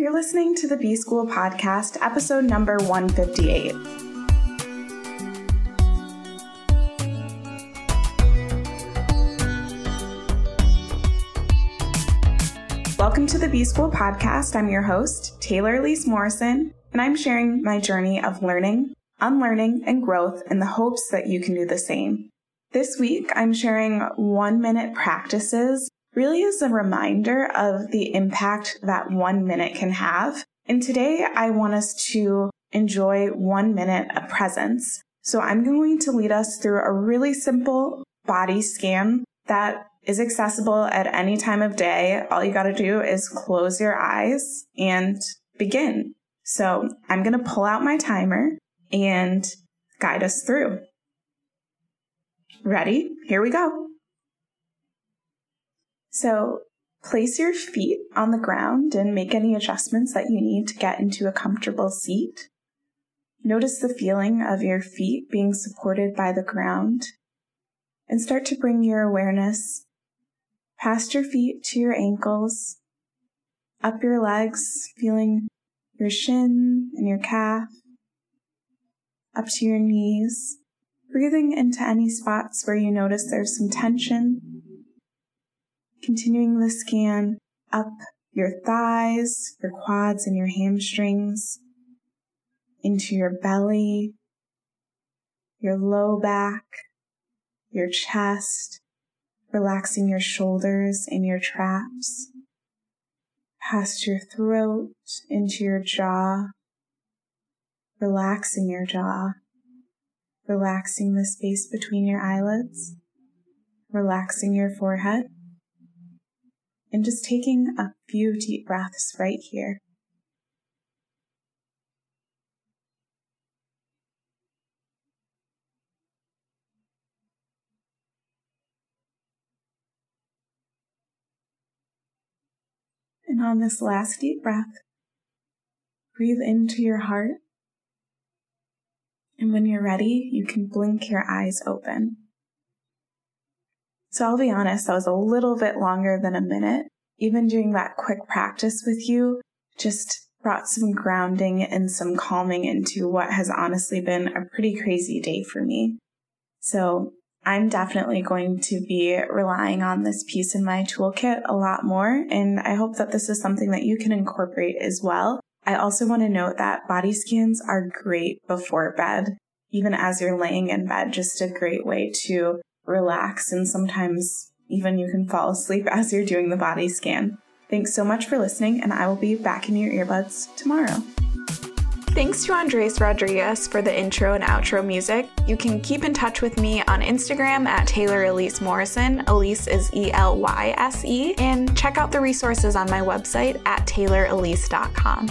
You're listening to the B School Podcast, episode number 158. Welcome to the B School Podcast. I'm your host, Taylor Elyse Morrison, and I'm sharing my journey of learning, unlearning, and growth in the hopes that you can do the same. This week, I'm sharing one minute practices really is a reminder of the impact that one minute can have. And today I want us to enjoy one minute of presence. So I'm going to lead us through a really simple body scan that is accessible at any time of day. All you got to do is close your eyes and begin. So I'm going to pull out my timer and guide us through. Ready? Here we go. So place your feet on the ground and make any adjustments that you need to get into a comfortable seat. Notice the feeling of your feet being supported by the ground and start to bring your awareness past your feet to your ankles, up your legs, feeling your shin and your calf, up to your knees, breathing into any spots where you notice there's some tension Continuing the scan up your thighs, your quads, and your hamstrings, into your belly, your low back, your chest, relaxing your shoulders and your traps, past your throat, into your jaw, relaxing your jaw, relaxing the space between your eyelids, relaxing your forehead and just taking a few deep breaths right here. And on this last deep breath, breathe into your heart. And when you're ready, you can blink your eyes open. So I'll be honest, that was a little bit longer than a minute. Even doing that quick practice with you just brought some grounding and some calming into what has honestly been a pretty crazy day for me. So I'm definitely going to be relying on this piece in my toolkit a lot more. And I hope that this is something that you can incorporate as well. I also want to note that body scans are great before bed, even as you're laying in bed, just a great way to relax, and sometimes even you can fall asleep as you're doing the body scan. Thanks so much for listening, and I will be back in your earbuds tomorrow. Thanks to Andres Rodriguez for the intro and outro music. You can keep in touch with me on Instagram at Taylor Elyse Morrison. Elyse is E L Y S E. And check out the resources on my website at taylorelyse.com.